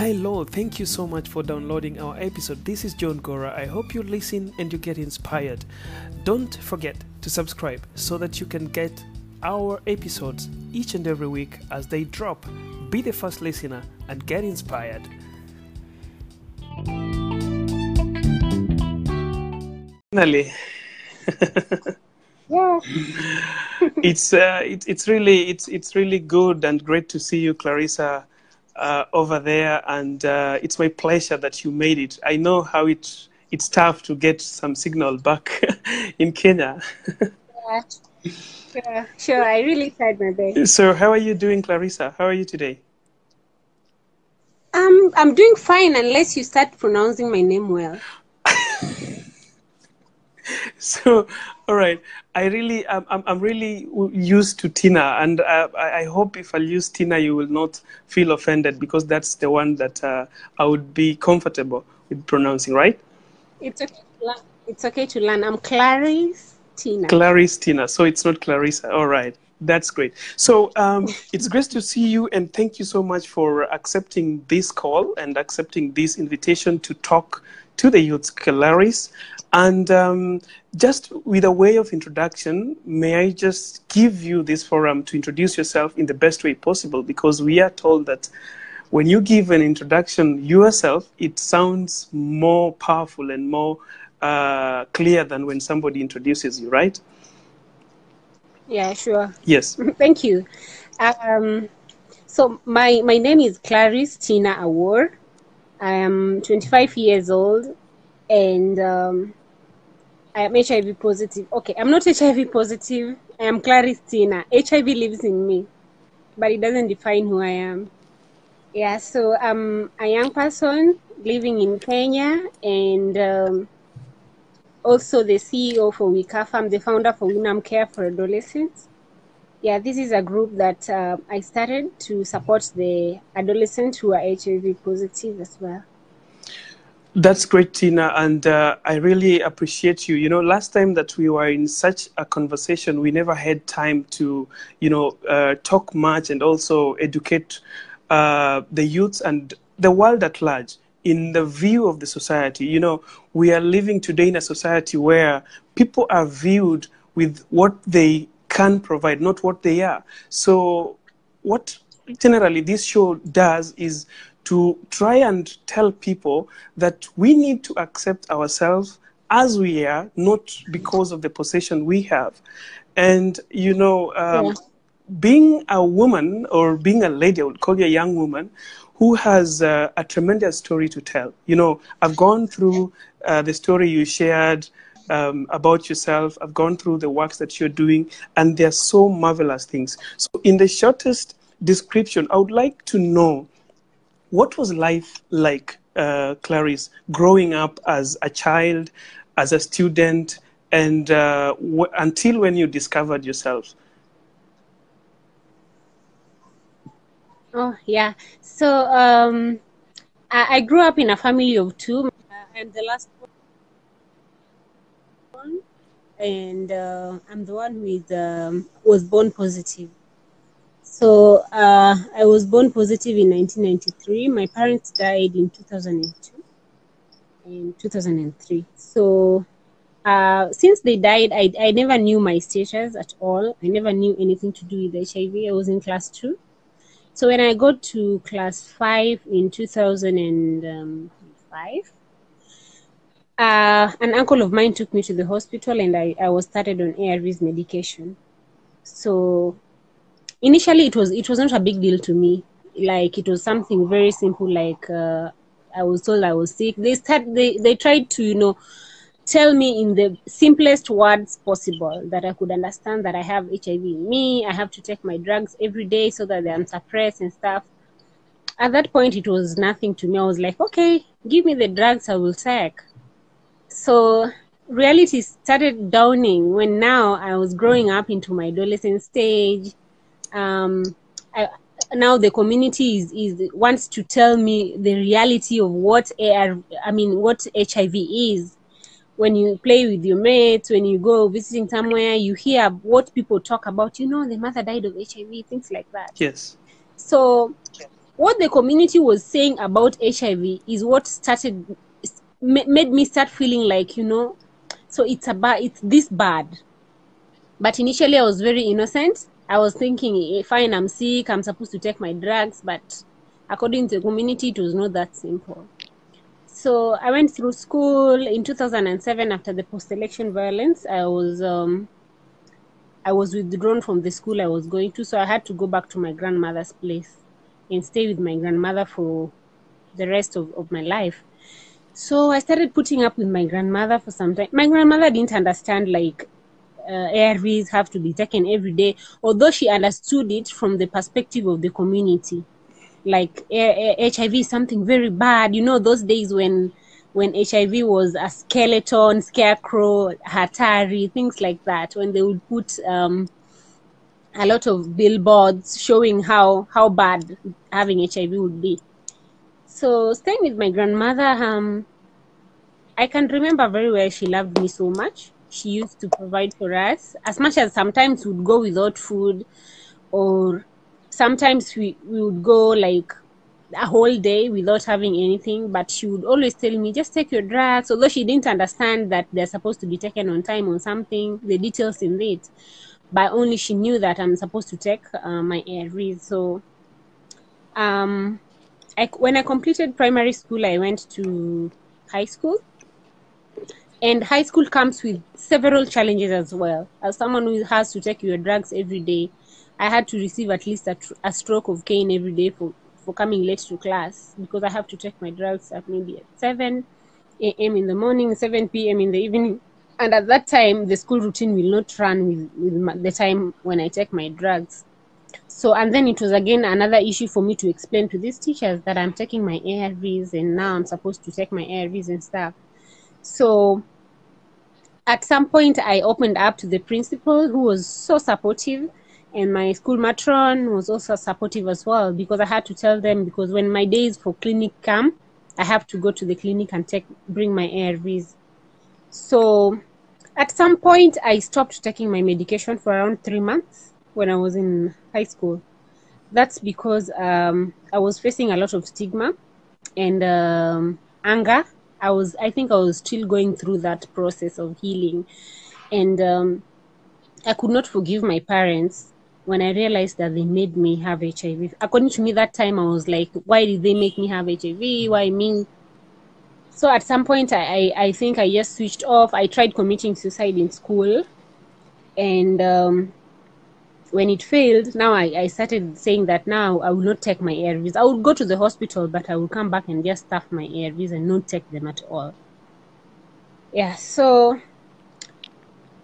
Hello, thank you so much for downloading our episode. This is John Gora. I hope you listen and you get inspired. Don't forget to subscribe so that you can get our episodes each and every week as they drop. Be the first listener and get inspired. Finally. Yeah. it's uh, it, it's really it's it's really good and great to see you, Clarissa, uh, over there, and uh, it's my pleasure that you made it. I know how it it's tough to get some signal back in Kenya. yeah. Sure, sure. I really tried my best. So, how are you doing, Clarissa? How are you today? Um, I'm doing fine unless you start pronouncing my name well. so all right i really i'm, I'm really used to tina and uh, I, I hope if i use tina you will not feel offended because that's the one that uh, i would be comfortable with pronouncing right It's okay. To learn. It's okay to learn. I'm Claris Tina. claris tina so it's not clarissa all right that's great so um, it's great to see you and thank you so much for accepting this call and accepting this invitation to talk to the youth claris and um, just with a way of introduction, may I just give you this forum to introduce yourself in the best way possible? Because we are told that when you give an introduction yourself, it sounds more powerful and more uh, clear than when somebody introduces you, right? Yeah, sure. Yes. Thank you. Um, so my my name is Claris Tina Awor. I am 25 years old, and um, I am HIV positive. Okay, I'm not HIV positive. I am Claris Tina. HIV lives in me, but it doesn't define who I am. Yeah, so I'm a young person living in Kenya and um, also the CEO for WICAF. I'm the founder for Winam Care for Adolescents. Yeah, this is a group that uh, I started to support the adolescents who are HIV positive as well. That's great, Tina, and uh, I really appreciate you. You know, last time that we were in such a conversation, we never had time to, you know, uh, talk much and also educate uh, the youths and the world at large in the view of the society. You know, we are living today in a society where people are viewed with what they can provide, not what they are. So, what generally this show does is to try and tell people that we need to accept ourselves as we are, not because of the possession we have. And, you know, um, Yeah. being a woman or being a lady, I would call you a young woman, who has uh, a tremendous story to tell. You know, I've gone through uh, the story you shared um, about yourself, I've gone through the works that you're doing, and they're so marvelous things. So, in the shortest description, I would like to know what was life like, uh, Claris, growing up as a child, as a student, and uh, w- until when you discovered yourself? Oh, yeah. So um, I, I grew up in a family of two. Uh, I'm the last one, and uh, I'm the one who is, um, was born positive. So uh, I was born positive in 1993. My parents died in 2002 and 2003. So uh, since they died, I, I never knew my status at all. I never knew anything to do with HIV. I was in class two. So when I got to class five in 2005, uh, an uncle of mine took me to the hospital and I, I was started on ARVs medication. So initially it was it was not a big deal to me. Like it was something very simple. Like uh, I was told I was sick. They start they they tried to you know tell me in the simplest words possible that I could understand that I have HIV in me. I have to take my drugs every day so that I'm suppressed and stuff. At that point, it was nothing to me. I was like, okay, give me the drugs, I will take. So reality started dawning when now I was growing up into my adolescent stage. Um, I, now the community is, is wants to tell me the reality of what AR, I mean what HIV is when you play with your mates, when you go visiting somewhere, you hear what people talk about. You know, the mother died of HIV, things like that. Yes. So what the community was saying about HIV is what started made me start feeling like you know so it's about it's this bad. But initially i was very innocent. I was thinking eh, fine i'm sick. I'm supposed to take my drugs. But according to the community it was not that simple. So i went through school. In 2007 after the post-election violence i was um, i was withdrawn from the school i was going to. So i had to go back to my grandmother's place and stay with my grandmother for the rest of, of my life so I started putting up with my grandmother for some time. My grandmother didn't understand like uh, ARVs have to be taken every day, although she understood it from the perspective of the community. Like HIV is something very bad. You know, those days when when HIV was a skeleton, scarecrow, hatari, things like that, when they would put um, a lot of billboards showing how how bad having HIV would be. So staying with my grandmother, um, I can remember very well she loved me so much. She used to provide for us as much as sometimes we'd go without food or sometimes we, we would go like a whole day without having anything, but she would always tell me, just take your drugs, although she didn't understand that they're supposed to be taken on time or something, the details in it. But only she knew that I'm supposed to take uh, my ARVs. So, um, I, when I completed primary school, I went to high school and high school comes with several challenges as well. As someone who has to take your drugs every day, I had to receive at least a, tr- a stroke of cane every day for, for coming late to class because I have to take my drugs at maybe at 7 a.m. in the morning, 7 p.m. in the evening. And at that time, the school routine will not run with, with my, the time when I take my drugs. So, and then it was again another issue for me to explain to these teachers that I'm taking my ARVs and now I'm supposed to take my ARVs and stuff. So at some point, I opened up to the principal who was so supportive, and my school matron was also supportive as well because I had to tell them because when my days for clinic come, I have to go to the clinic and take bring my ARVs. So at some point, I stopped taking my medication for around three months when I was in high school. That's because um, I was facing a lot of stigma and um, anger I was I think I was still going through that process of healing, and um, I could not forgive my parents when I realized that they made me have HIV. According to me, that time I was like, why did they make me have HIV? Why me? So at some point, I, I, I think I just switched off. I tried committing suicide in school, and um, when it failed, now I, I started saying that now I will not take my ARVs. I would go to the hospital, but I will come back and just stuff my ARVs and not take them at all. Yeah, so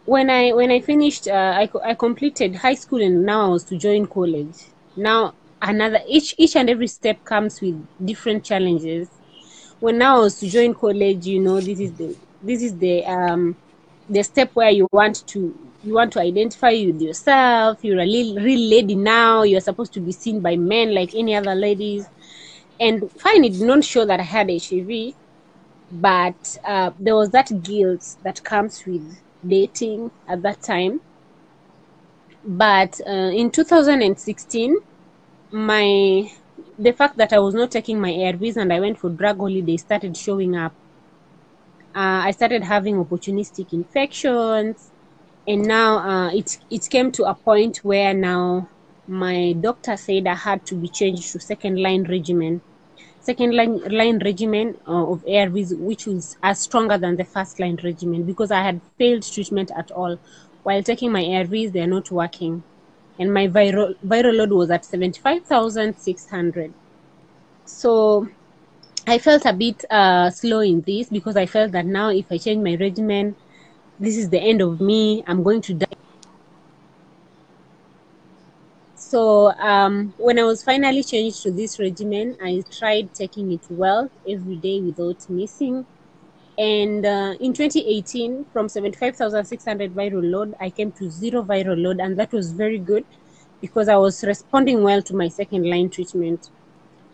when I when I finished, uh, I I completed high school and now I was to join college. Now another each each and every step comes with different challenges. When now I was to join college, you know, this is the this is the um the step where you want to you want to identify with yourself you're a real, real lady now you're supposed to be seen by men like any other ladies. And it did not show that i had hiv but uh, there was that guilt that comes with dating at that time. But uh, in 2016 my the fact that i was not taking my arvs and i went for drug holiday started showing up. Uh, I started having opportunistic infections, and now uh, it it came to a point where now my doctor said I had to be changed to second line regimen, second line line regimen uh, of ARVs, which was as stronger than the first line regimen because I had failed treatment at all. While taking my ARVs, they are not working, and my viral viral load was at seventy five thousand six hundred. So I felt a bit uh, slow in this because I felt that now if I change my regimen, this is the end of me. I'm going to die. So um, when I was finally changed to this regimen, I tried taking it well every day without missing. And uh, in 2018, from 75,600 viral load, I came to zero viral load, and that was very good because I was responding well to my second line treatment.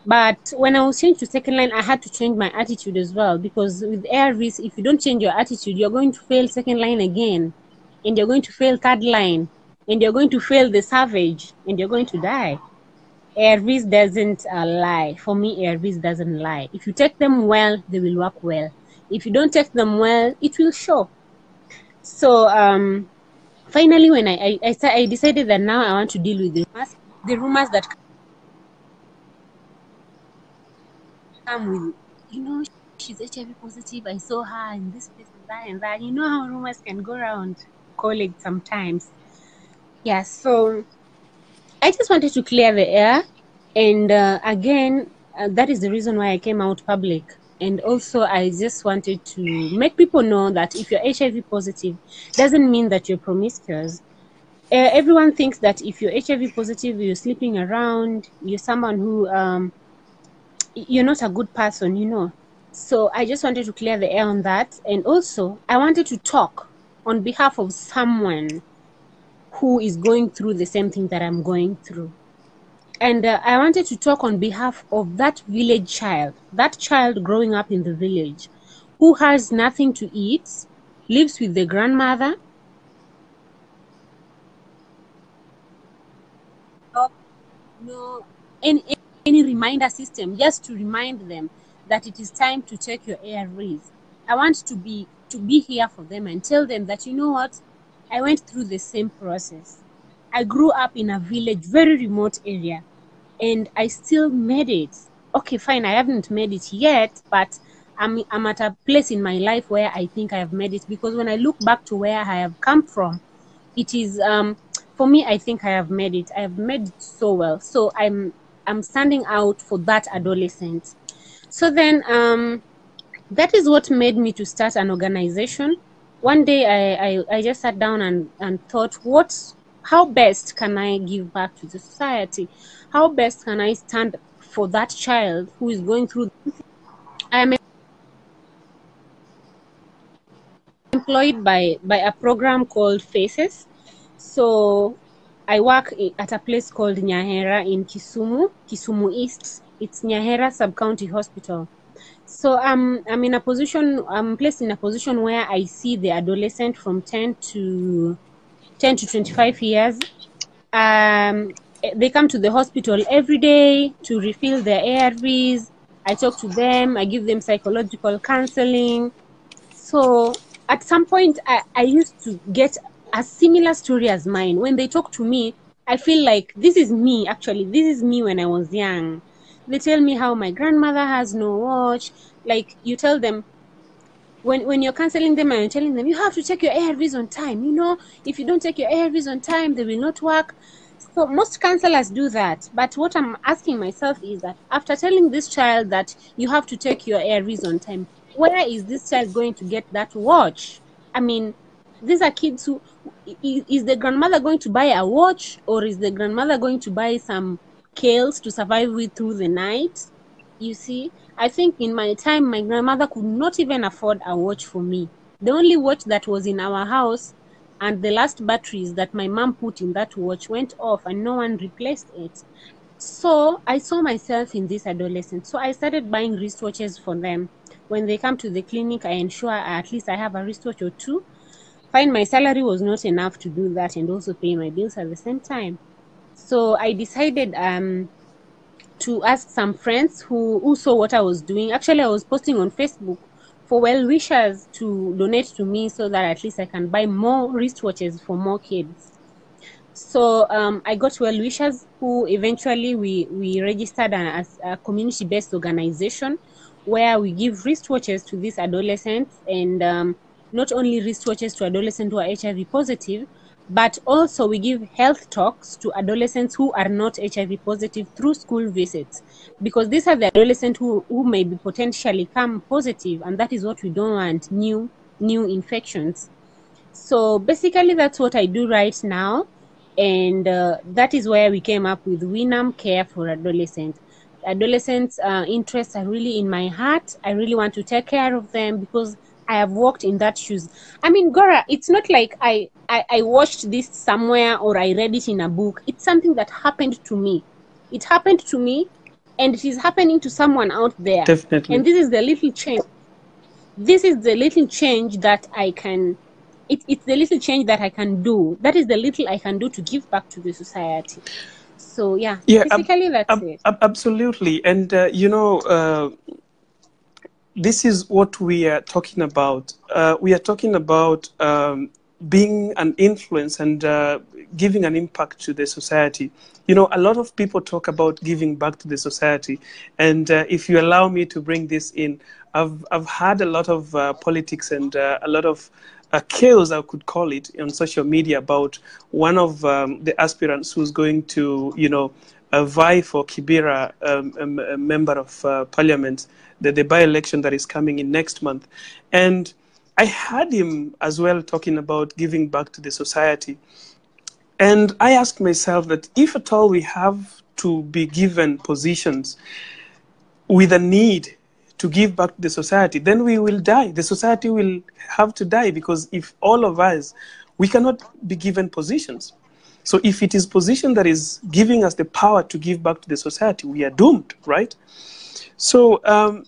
But when I was changed to second line, I had to change my attitude as well because with ARVs, if you don't change your attitude, you're going to fail second line again, and you're going to fail third line, and you're going to fail the salvage, and you're going to die. ARVs doesn't uh, lie. For me, ARVs doesn't lie. If you take them well, they will work well. If you don't take them well, it will show. So um, finally, when I I, I, I decided that now I want to deal with the rumors, the rumors that come with, you know, she's HIV positive. I saw her in this place and that and that. You know how rumors can go around colleagues sometimes. Yeah, so I just wanted to clear the air. And uh, again, uh, that is the reason why I came out public. And also, I just wanted to make people know that if you're HIV positive, doesn't mean that you're promiscuous. Uh, everyone thinks that if you're HIV positive, you're sleeping around, you're someone who um, you're not a good person, you know. So I just wanted to clear the air on that. And also, I wanted to talk on behalf of someone who is going through the same thing that I'm going through. And uh, I wanted to talk on behalf of that village child, that child growing up in the village who has nothing to eat, lives with the grandmother. No, any, any reminder system just to remind them that it is time to take your ARVs. I want to be to be here for them and tell them that you know what, I went through the same process. I grew up in a village, very remote area, and I still made it. Okay, fine, I haven't made it yet, but I'm I'm at a place in my life where I think I have made it because when I look back to where I have come from, it is um for me I think I have made it. I have made it so well. So I'm I'm standing out for that adolescent. So then um that is what made me to start an organization. One day I, I, I just sat down and, and thought, what, how best can I give back to the society? How best can I stand for that child who is going through? I am employed by, by a program called Faces. So I work at a place called Nyahera in Kisumu, Kisumu East. It's Nyahera Sub County Hospital. So I'm I'm in a position I'm placed in a position where I see the adolescent from 10 to 10 to 25 years. Um, they come to the hospital every day to refill their ARVs. I talk to them. I give them psychological counseling. So at some point, I, I used to get a similar story as mine. When they talk to me, I feel like this is me. Actually, this is me when I was young. They tell me how my grandmother has no watch. Like you tell them when when you're counseling them and you're telling them you have to take your ARVs on time you know? If you don't take your ARVs on time they will not work. So most counselors do that. But what I'm asking myself is that after telling this child that you have to take your ARVs on time where is this child going to get that watch? I mean these are kids who is the grandmother going to buy a watch or is the grandmother going to buy some kales to survive with through the night. You see, I think in my time, my grandmother could not even afford a watch for me. The only watch that was in our house and the last batteries that my mom put in that watch went off and no one replaced it. So I saw myself in this adolescent. So I started buying wristwatches for them. When they come to the clinic, I ensure at least I have a wristwatch or two. Find my salary was not enough to do that and also pay my bills at the same time. So I decided um, to ask some friends who, who saw what I was doing. Actually, I was posting on Facebook for well wishers to donate to me so that at least I can buy more wristwatches for more kids. So um, I got well wishers who eventually we, we registered as a community based organization where we give wristwatches to these adolescents and um, not only wristwatches to adolescents who are HIV positive, but also we give health talks to adolescents who are not HIV positive through school visits. Because these are the adolescents who, who may be potentially come positive and that is what we don't want new new infections. So basically that's what I do right now. And uh, that is where we came up with Winam Care for Adolescents. Adolescents uh, interests are really in my heart. I really want to take care of them because I have walked in that shoes. I mean, Gora, it's not like I, I, I watched this somewhere or I read it in a book. It's something that happened to me. It happened to me and it is happening to someone out there. Definitely. And this is the little change. This is the little change that I can, it, it's the little change that I can do. That is the little I can do to give back to the society. So yeah, Yeah, ab- basically that's ab- it. ab- absolutely. And uh, you know, uh, this is what we are talking about. Uh, we are talking about um, being an influence and uh, giving an impact to the society. You know, a lot of people talk about giving back to the society. And uh, if you allow me to bring this in, I've, I've had a lot of uh, politics and uh, a lot of uh, chaos, I could call it, on social media about one of um, the aspirants who's going to, you know, uh, vie for Kibera, um, a member of uh, parliament, the, the by-election that is coming in next month. And I had him as well talking about giving back to the society. And I asked myself that if at all we have to be given positions with a need to give back to the society, then we will die. The society will have to die because if all of us, we cannot be given positions. So if it is position that is giving us the power to give back to the society, we are doomed, right? So um,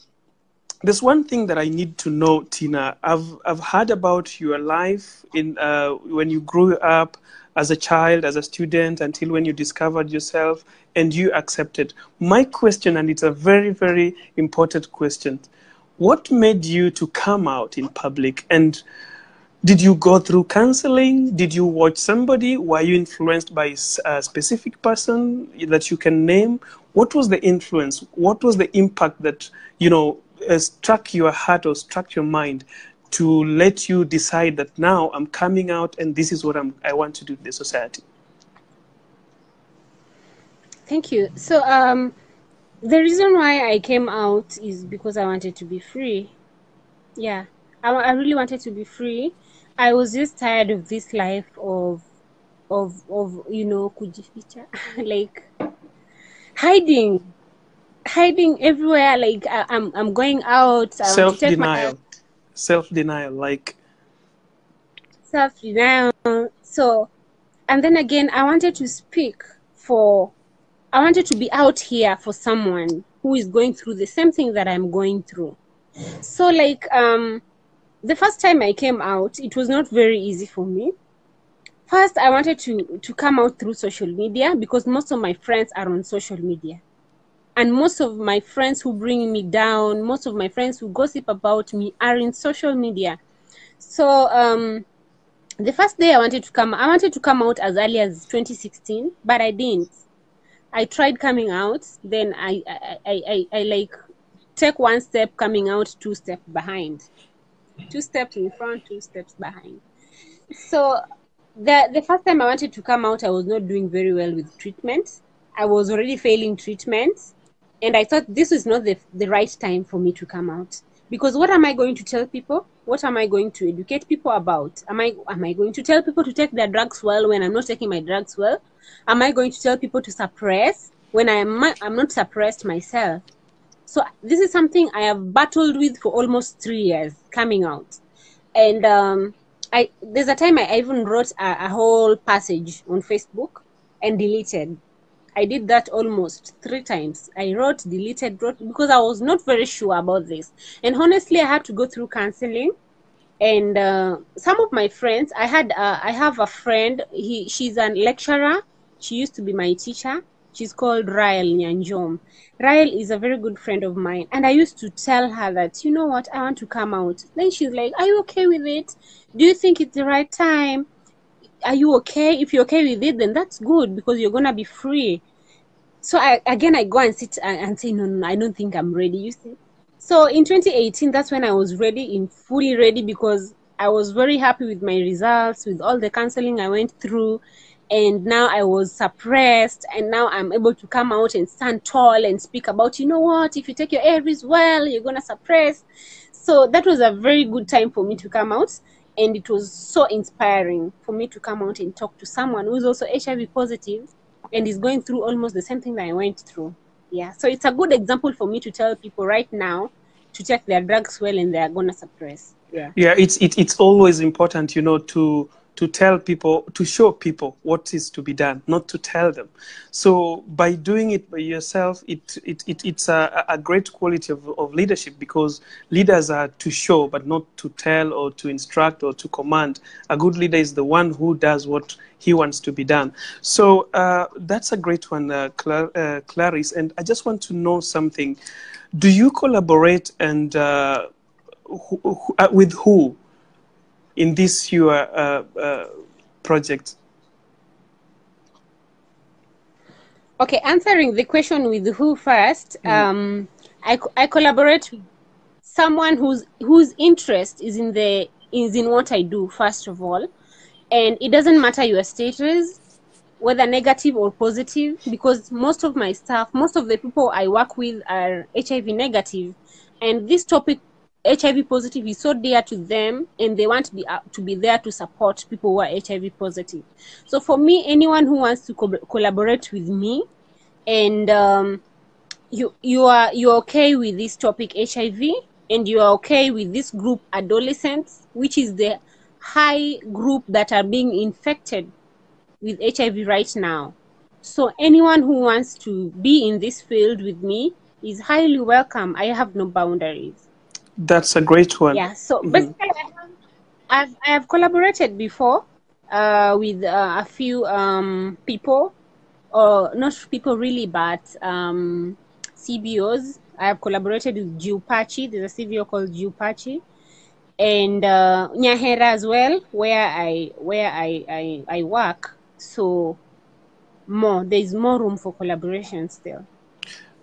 there's one thing that I need to know, Tina. I've I've heard about your life in uh, when you grew up as a child, as a student, until when you discovered yourself and you accepted. My question, and it's a very very important question, what made you to come out in public and did you go through counseling? Did you watch somebody? Were you influenced by a specific person that you can name? What was the influence? What was the impact that you know uh, struck your heart or struck your mind to let you decide that now I'm coming out and this is what I'm, I want to do to the society? Thank you. So um, the reason why I came out is because I wanted to be free. Yeah, I, I really wanted to be free. I was just tired of this life of of of you know kujificha like hiding hiding everywhere. Like I, I'm I'm going out. I want to take my Self-denial, self-denial, like. Self denial so and then again I wanted to speak for I wanted to be out here for someone who is going through the same thing that I'm going through. So like um the first time I came out it was not very easy for me. First I wanted to to come out through social media because most of my friends are on social media. And most of my friends who bring me down most of my friends who gossip about me are in social media. So um the first day I wanted to come I wanted to come out as early as 2016 but I didn't. I tried coming out then I I, I, I, I like take one step coming out two step behind two steps in front two steps behind so the the first time I wanted to come out, I was not doing very well with treatment. I was already failing treatment, and I thought this is not the the right time for me to come out because what am I going to tell people? What am I going to educate people about? Am I am I going to tell people to take their drugs well when I'm not taking my drugs well? Am I going to tell people to suppress when I am I'm not suppressed myself? So this is something I have battled with for almost three years coming out, and um, I there's a time I even wrote a, a whole passage on Facebook and deleted. I did that almost three times. I wrote, deleted, wrote because I was not very sure about this. And honestly, I had to go through counseling. And uh, some of my friends, I had, uh, I have a friend. He, she's a lecturer. She used to be my teacher. She's called Rael Nyanjom. Rael is a very good friend of mine, and I used to tell her that, you know what, I want to come out. Then she's like, Are you okay with it? Do you think it's the right time? Are you okay? If you're okay with it, then that's good because you're gonna be free. So I again I go and sit and, and say, No, no, no, I don't think I'm ready. You see? So in 2018, that's when I was ready, in fully ready because I was very happy with my results, with all the counseling I went through, and now I was suppressed, and now I'm able to come out and stand tall and speak about, you know what, if you take your Aries well, you're gonna suppress. So that was a very good time for me to come out, and it was so inspiring for me to come out and talk to someone who's also HIV positive and is going through almost the same thing that I went through. Yeah, so it's a good example for me to tell people right now to check their drugs well and they are gonna suppress. Yeah. Yeah, it's it, it's always important, you know, to to tell people, to show people what is to be done, not to tell them. So by doing it by yourself, it, it, it it's a, a great quality of, of leadership because leaders are to show, but not to tell or to instruct or to command. A good leader is the one who does what he wants to be done. So uh, that's a great one, uh, uh, Claris. And I just want to know something. Do you collaborate and uh, who, who, uh, with who in this your uh, uh, project? Okay, answering the question with who first, Mhm. um, I, I collaborate with someone whose whose interest is in the is in what I do first of all, and it doesn't matter your status, whether negative or positive, because most of my staff, most of the people I work with are HIV negative, and this topic HIV positive is so dear to them, and they want to be uh, to be there to support people who are HIV positive. So for me, anyone who wants to co- collaborate with me, and um, you you are you're okay with this topic HIV, and you are okay with this group adolescents, which is the high group that are being infected with HIV right now. So anyone who wants to be in this field with me is highly welcome. I have no boundaries. That's a great one. Yeah. So Mhm. basically, I have, I've I have collaborated before uh, with uh, a few um, people, or not people really, but um, CBOs. I have collaborated with Jupachi. There's a CBO called Jupachi, and uh, Nyahera as well, where I where I, I I work. So more there is more room for collaboration still.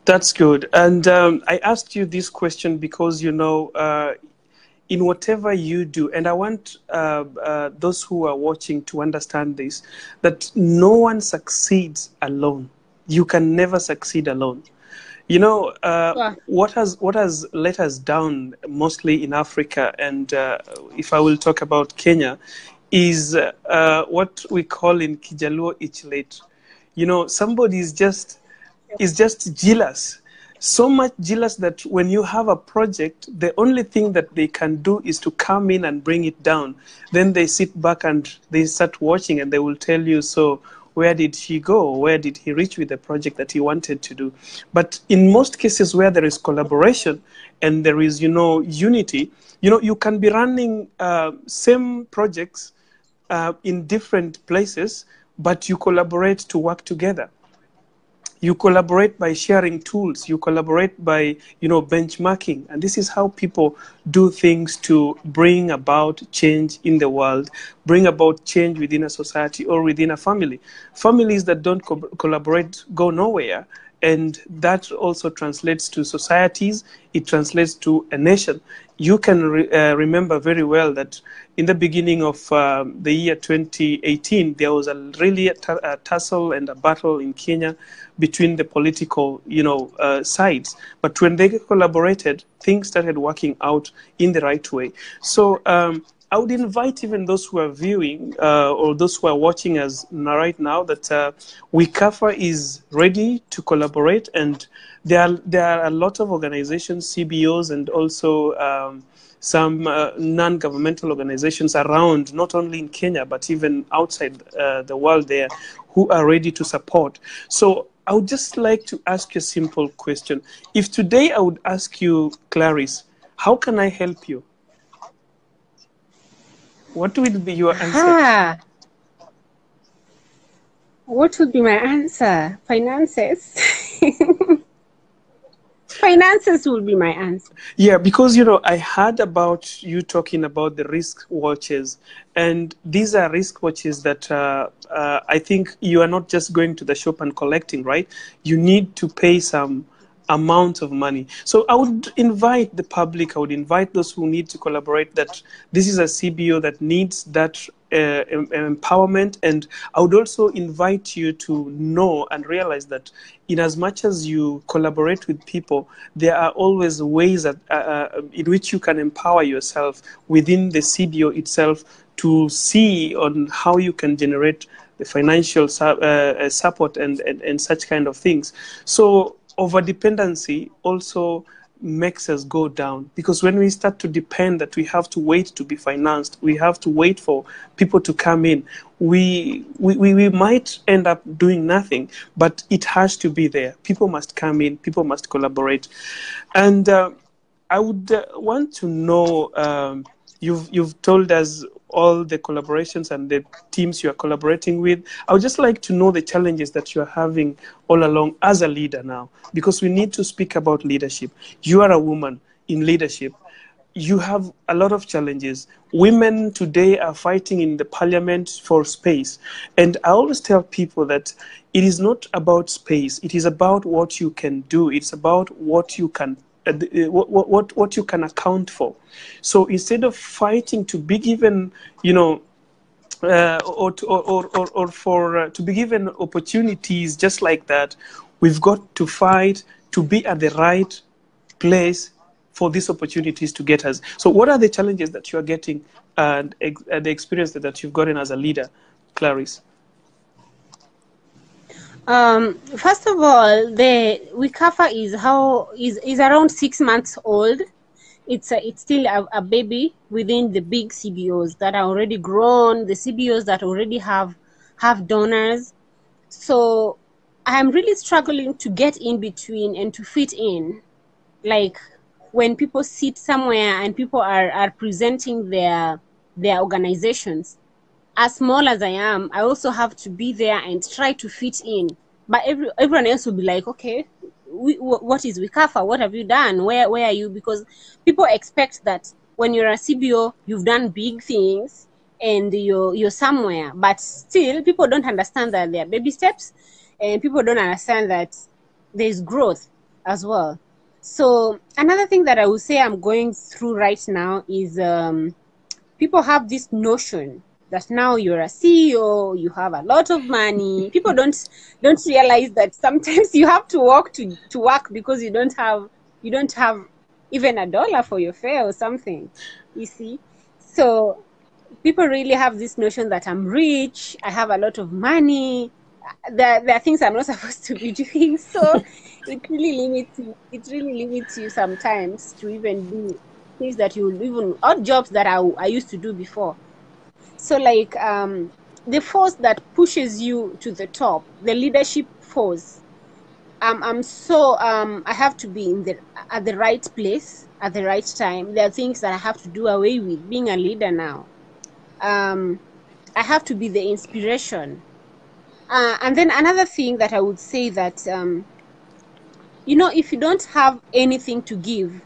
That's good. And um, I asked you this question because, you know, uh, in whatever you do, and I want uh, uh, those who are watching to understand this, that no one succeeds alone. You can never succeed alone. You know, uh, Yeah. what has what has let us down mostly in Africa, and uh, if I will talk about Kenya, is uh, what we call in Kijaluo ichlet. You know, somebody is just is just jealous. So much jealous that when you have a project, the only thing that they can do is to come in and bring it down. Then they sit back and they start watching and they will tell you, so where did he go? Where did he reach with the project that he wanted to do? But in most cases where there is collaboration and there is, you know, unity, you know, you can be running uh, same projects uh, in different places, but you collaborate to work together you collaborate by sharing tools. You collaborate by you know benchmarking. And this is how people do things to bring about change in the world bring about change within a society or within a family. Families that don't co- collaborate go nowhere and that also translates to societies it translates to a nation. You can re- uh, remember very well that in the beginning of um, the year 2018 there was a really a, tussle and a battle in kenya between the political you know uh, sides. But when they collaborated things started working out in the right way. So um, I would invite even those who are viewing uh, or those who are watching us right now that uh, Wicafa is ready to collaborate, and there are there are a lot of organizations, CBOs, and also um, some uh, non-governmental organizations around, not only in Kenya but even outside uh, the world there, who are ready to support. So I would just like to ask you a simple question: If today I would ask you, Claris, how can I help you? What would be your answer? Ah, what would be my answer? Finances. Finances will be my answer. Yeah, because you know, I heard about you talking about the risk watches, and these are risk watches that uh, uh, I think you are not just going to the shop and collecting, right? You need to pay some amount of money. So I would invite the public, I would invite those who need to collaborate that this is a CBO that needs that uh, em- empowerment. And I would also invite you to know and realize that in as much as you collaborate with people, there are always ways that, uh, uh, in which you can empower yourself within the CBO itself to see on how you can generate the financial su- uh, uh, support and, and, and such kind of things. So over dependency also makes us go down. Because when we start to depend that we have to wait to be financed we have to wait for people to come in we we, we, might end up doing nothing but it has to be there. People must come in people must collaborate. And uh, i would uh, want to know um, you've you've told us all the collaborations and the teams you are collaborating with. I would just like to know the challenges that you are having all along as a leader now, because we need to speak about leadership. You are a woman in leadership. You have a lot of challenges. Women today are fighting in the parliament for space. And I always tell people that it is not about space, it is about what you can do, it's about what you can what, what, what you can account for. So instead of fighting to be given, you know, uh, or, to, or, or, or, for uh, to be given opportunities just like that, we've got to fight to be at the right place for these opportunities to get us. So, what are the challenges that you are getting and, and the experience that you've gotten as a leader, Claris? Um, first of all, the Wicafa is how is is around six months old. It's a, it's still a, a baby within the big CBOs that are already grown. The CBOs that already have have donors. So I'm really struggling to get in between and to fit in. Like when people sit somewhere and people are, are presenting their their organizations, as small as I am, I also have to be there and try to fit in. But every, everyone else will be like, okay, we, what is Wicafa? What have you done? Where where are you? Because people expect that when you're a CBO, you've done big things and you're you're somewhere. But still, people don't understand that there are baby steps, and people don't understand that there's growth as well. So another thing that I would say I'm going through right now is um, people have this notion that now you're a CEO, you have a lot of money. People don't don't realize that sometimes you have to walk to, to work because you don't have you don't have even a dollar for your fare or something. You see? So people really have this notion that I'm rich, I have a lot of money. There, there are things I'm not supposed to be doing. So it really limits you. It really limits you sometimes to even do things that you even odd jobs that I, I used to do before so like um, the force that pushes you to the top, the leadership force. Um, I'm so um, I have to be in the at the right place at the right time. There are things that I have to do away with being a leader now. Um, I have to be the inspiration. Uh, and then another thing that I would say that um, you know if you don't have anything to give,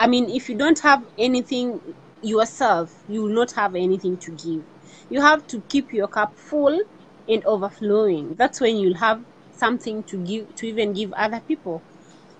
I mean if you don't have anything yourself, you will not have anything to give you have to keep your cup full and overflowing. That's when you'll have something to give to even give other people.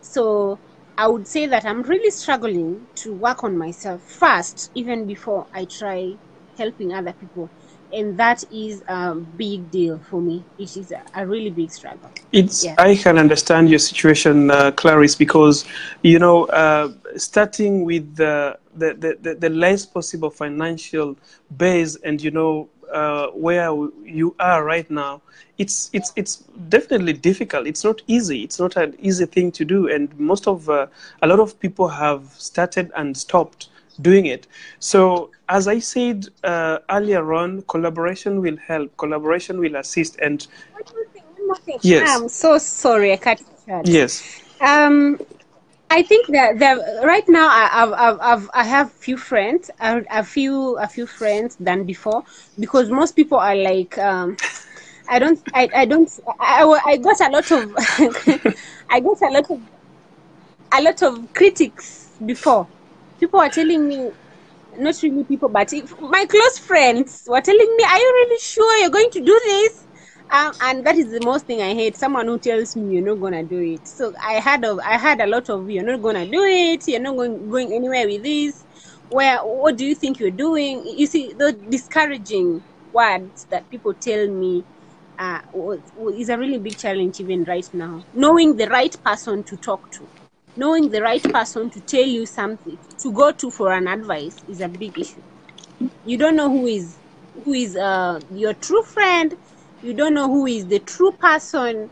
So i would say that i'm really struggling to work on myself first even before i try helping other people and that is a big deal for me. It is a, really big struggle. It's yeah. i can understand your situation uh, claris because you know uh, starting with the, the, the, the less possible financial base and you know uh, where you are right now it's it's it's definitely difficult. It's not easy. It's not an easy thing to do. And most of uh, a lot of people have started and stopped doing it. So as i said uh, earlier on collaboration will help. Collaboration will assist and yes. I'm so sorry i cut yes. Um I think that, that right now I, I've, I've, I've, I have few friends, a, a few a few friends than before because most people are like, um, I don't, I, I don't, I, I got a lot of, I got a lot of, a lot of critics before. People are telling me, not really people, but if, my close friends were telling me, "Are you really sure you're going to do this?" Um, and that is the most thing I hate. Someone who tells me you're not gonna do it. So I had of I had a lot of you're not gonna do it. You're not going going anywhere with this. Where what do you think you're doing? You see the discouraging words that people tell me uh, is a really big challenge even right now. Knowing the right person to talk to, knowing the right person to tell you something, to go to for an advice is a big issue. You don't know who is who is uh, your true friend you don't know who is the true person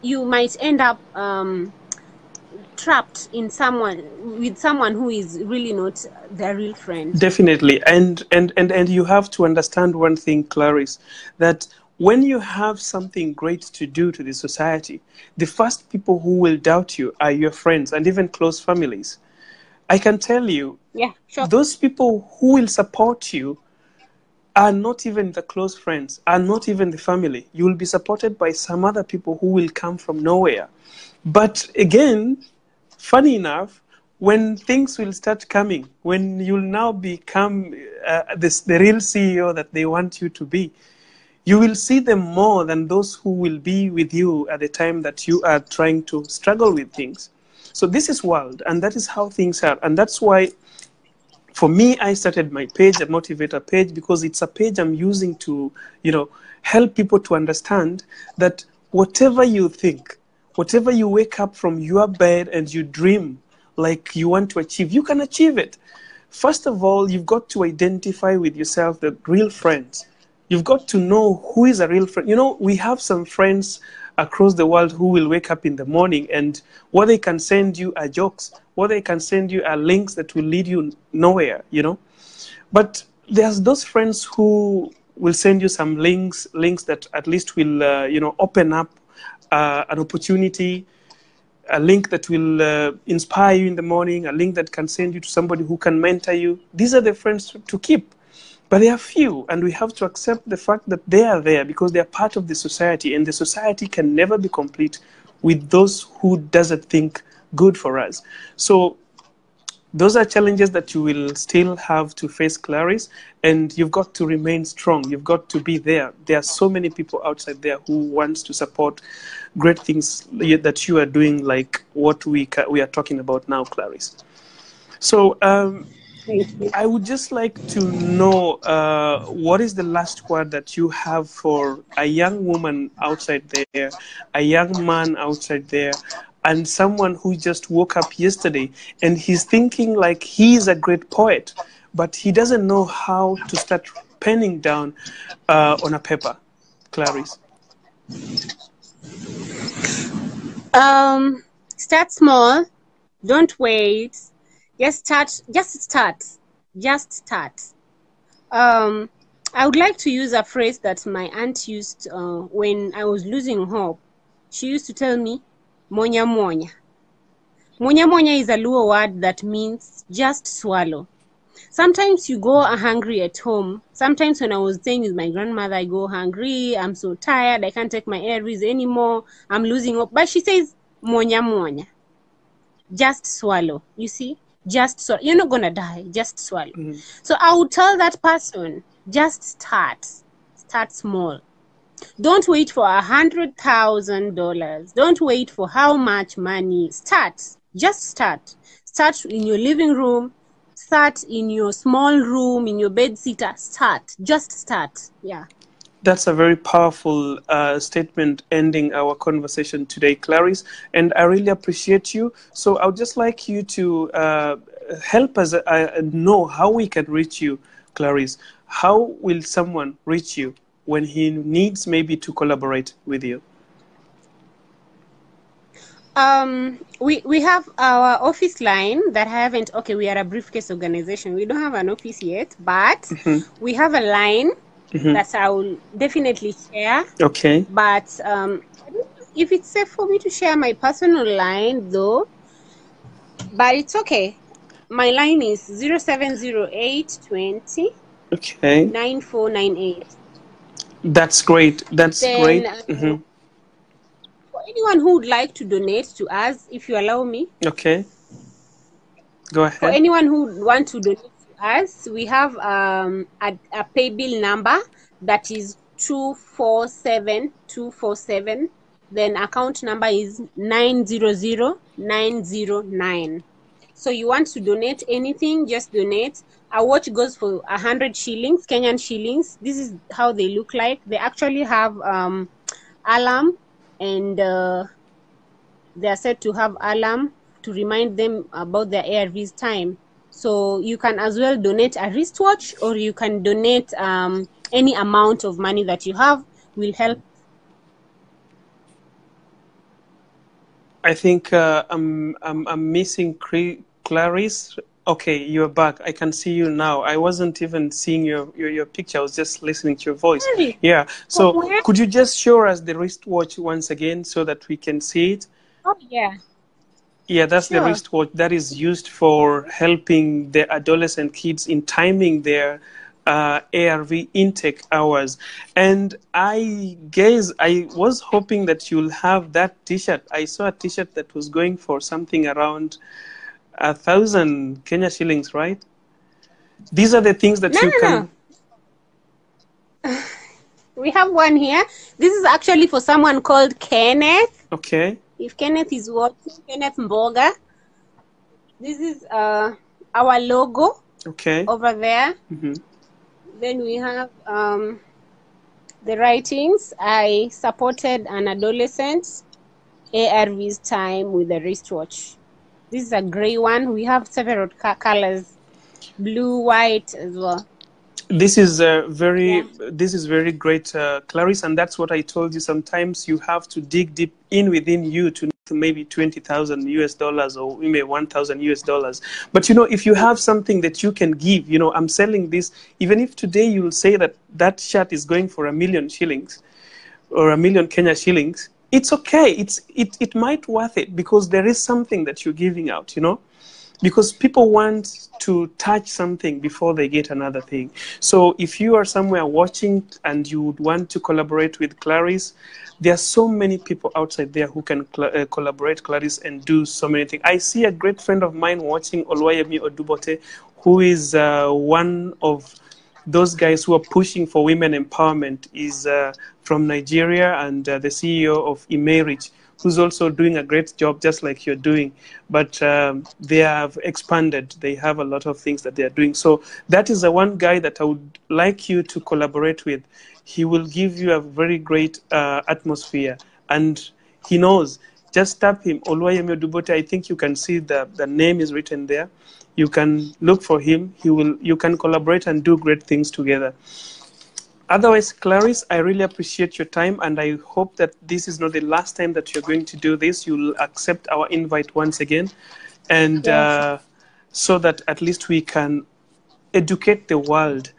you might end up um, trapped in someone with someone who is really not their real friend. Definitely, and and and and you have to understand one thing, Claris, that when you have something great to do to the society, the first people who will doubt you are your friends and even close families. I can tell you, Yeah, sure. those people who will support you are not even the close friends, are not even the family. You will be supported by some other people who will come from nowhere. But again, funny enough, when things will start coming, when you'll now become uh, this, the real CEO that they want you to be, you will see them more than those who will be with you at the time that you are trying to struggle with things. So this is world, and that is how things are, and that's why for me, I started my page, a motivator page, because it's a page I'm using to, you know, help people to understand that whatever you think, whatever you wake up from your bed and you dream like you want to achieve, you can achieve it. First of all, you've got to identify with yourself the real friends. You've got to know who is a real friend. You know, we have some friends across the world who will wake up in the morning and what they can send you are jokes. What they can send you are links that will lead you nowhere you know. But there's those friends who will send you some links links that at least will uh, you know open up uh, an opportunity a link that will uh, inspire you in the morning a link that can send you to somebody who can mentor you. These are the friends to, to keep but they are few, and we have to accept the fact that they are there because they are part of the society, and the society can never be complete with those who doesn't think good for us. So those are challenges that you will still have to face, Claris, and you've got to remain strong. You've got to be there. There are so many people outside there who wants to support great things that you are doing, like what we we are talking about now, Claris. So. Um, I would just like to know uh, what is the last word that you have for a young woman outside there, a young man outside there, and someone who just woke up yesterday and he's thinking like he's a great poet, but he doesn't know how to start penning down uh, on a paper. Claris. Um, start small. Don't wait. Just start. Just start. Just start. Um, I would like to use a phrase that my aunt used uh, when I was losing hope. She used to tell me, "Monya monya." Monya monya is a Luo word that means just swallow. Sometimes you go hungry at home. Sometimes when I was staying with my grandmother, I go hungry. I'm so tired. I can't take my ARVs anymore. I'm losing hope. But she says, monya monya. Just swallow. You see? Just swallow. You're not gonna die. Just swallow. Mhm. So I would tell that person, just start. Start small. Don't wait for a hundred thousand dollars. Don't wait for how much money. Start. Just start. Start in your living room. Start in your small room, in your bed sitter. Start. Just start. Yeah. That's a very powerful uh, statement ending our conversation today, Claris. And I really appreciate you. So I would just like you to uh, help us uh, know how we can reach you, Claris. How will someone reach you when he needs maybe to collaborate with you? Um, we we have our office line that I haven't. Okay, we are a briefcase organization. We don't have an office yet, but Mhm. we have a line Mhm. that I will definitely share. Okay. But um, I don't know if it's safe for me to share my personal line though, but it's okay. My line is 0708 20 Okay. 9498. That's great. That's Then, great. uh, Mhm. For anyone who would like to donate to us, if you allow me, Okay. Go ahead. for anyone who would want to donate to us, we have um, a, a pay bill number that is 247247. Then account number is 900909. So you want to donate anything, just donate. a watch goes for 100 shillings, Kenyan shillings. This is how they look like. They actually have um, alarm and uh, they are said to have alarm to remind them about their ARV's time. So you can as well donate a wristwatch or you can donate um, any amount of money that you have will help I think uh, I'm, I'm, I'm missing Claris. Okay, you're back. I can see you now. I wasn't even seeing your, your, your picture. I was just listening to your voice. Really? Yeah. So could you just show us the wristwatch once again so that we can see it? Oh yeah. Yeah, that's the wristwatch that is used for helping the adolescent kids in timing their uh, ARV intake hours. And I guess I was hoping that you'll have that T-shirt. I saw a T-shirt that was going for something around a thousand Kenya shillings, right? These are the things that No, you no, can. no. We have one here. This is actually for someone called Kenneth. Okay. If Kenneth is watching, Kenneth Mboga. This is uh, our logo Okay. over there. hmm Then we have um, the writings. I supported an adolescent ARV's time with a wristwatch. This is a gray one. We have several ca- colors, blue, white as well. This is uh, very Yeah. this is very great, uh, Claris, and that's what I told you. Sometimes you have to dig deep in within you to maybe twenty thousand US dollars or maybe one thousand US dollars. But you know, if you have something that you can give, you know, I'm selling this. Even if today you will say that that shirt is going for a million shillings or a million Kenya shillings, it's okay. It's it it might worth it because there is something that you're giving out. You know because people want to touch something before they get another thing. So if you are somewhere watching and you would want to collaborate with Claris, there are so many people outside there who can uh, collaborate Claris and do so many things. I see a great friend of mine watching Oluwayemi Odubote, who is uh, one of those guys who are pushing for women empowerment is uh, from Nigeria and uh, the CEO of Emerich, who's also doing a great job, just like you're doing. But um, they have expanded. They have a lot of things that they are doing. So that is the one guy that I would like you to collaborate with. He will give you a very great uh, atmosphere, and he knows. Just tap him, Oluwayemi Odubote. I think you can see the, the name is written there. You can look for him. He will. You can collaborate and do great things together. Otherwise, Claris, I really appreciate your time, and I hope that this is not the last time that you're going to do this. You'll accept our invite once again, and Yes. uh, so that at least we can educate the world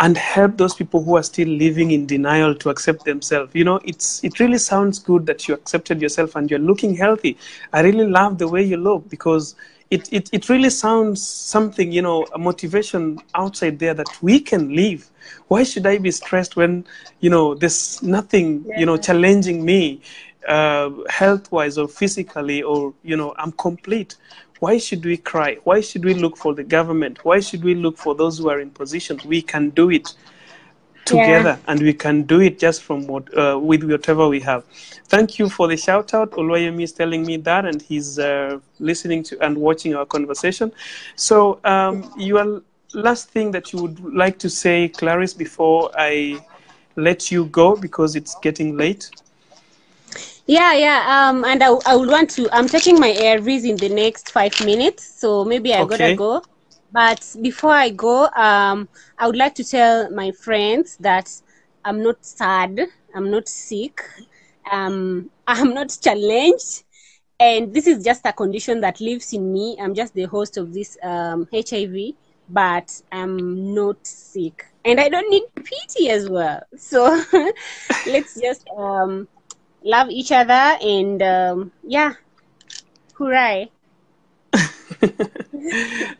and help those people who are still living in denial to accept themselves. You know, it's it really sounds good that you accepted yourself and you're looking healthy. I really love the way you look because it, it, it really sounds something, you know, a motivation outside there that we can live. Why should I be stressed when, you know, there's nothing, you know, challenging me uh, health wise or physically or, you know, I'm complete. Why should we cry? Why should we look for the government? Why should we look for those who are in positions? We can do it together and we can do it just from what uh, with whatever we have thank you for the shout out Oloyemi is telling me that and he's uh, listening to and watching our conversation so um, your last thing that you would like to say claris before i let you go because it's getting late Yeah, yeah. Um, and I, I would want to. I'm taking my ARVs in the next five minutes, so maybe I Okay. gotta go. But before I go, um, I would like to tell my friends that I'm not sad. I'm not sick. Um, I'm not challenged, and this is just a condition that lives in me. I'm just the host of this um, HIV, but I'm not sick, and I don't need pity as well. So let's just um love each other and um, yeah hooray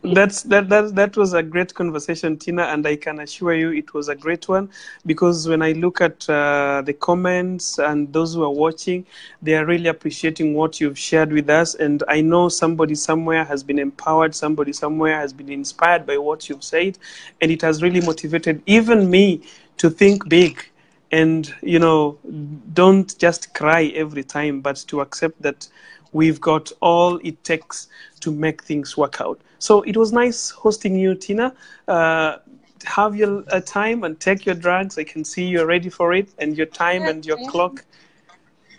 that's that, that that was a great conversation tina and i can assure you it was a great one because when i look at uh, the comments and those who are watching they are really appreciating what you've shared with us. And i know somebody somewhere has been empowered somebody somewhere has been inspired by what you've said and it has really motivated even me to think big and you know don't just cry every time but to accept that we've got all it takes to make things work out. So it was nice hosting you tina. Uh, have your uh, time and take your drugs. I can see you're ready for it and your time and your clock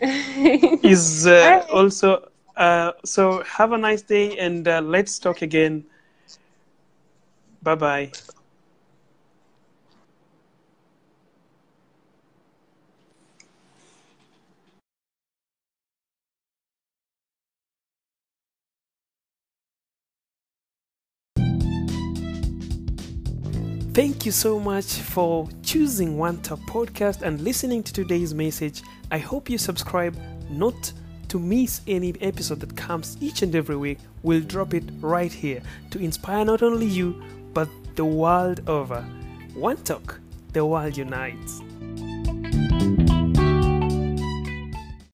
is uh, also uh, so have a nice day and uh, let's talk again. Bye bye Thank you so much for choosing One Talk Podcast and listening to today's message. I hope you subscribe not to miss any episode that comes each and every week. We'll drop it right here to inspire not only you but the world over. One Talk, the world unites.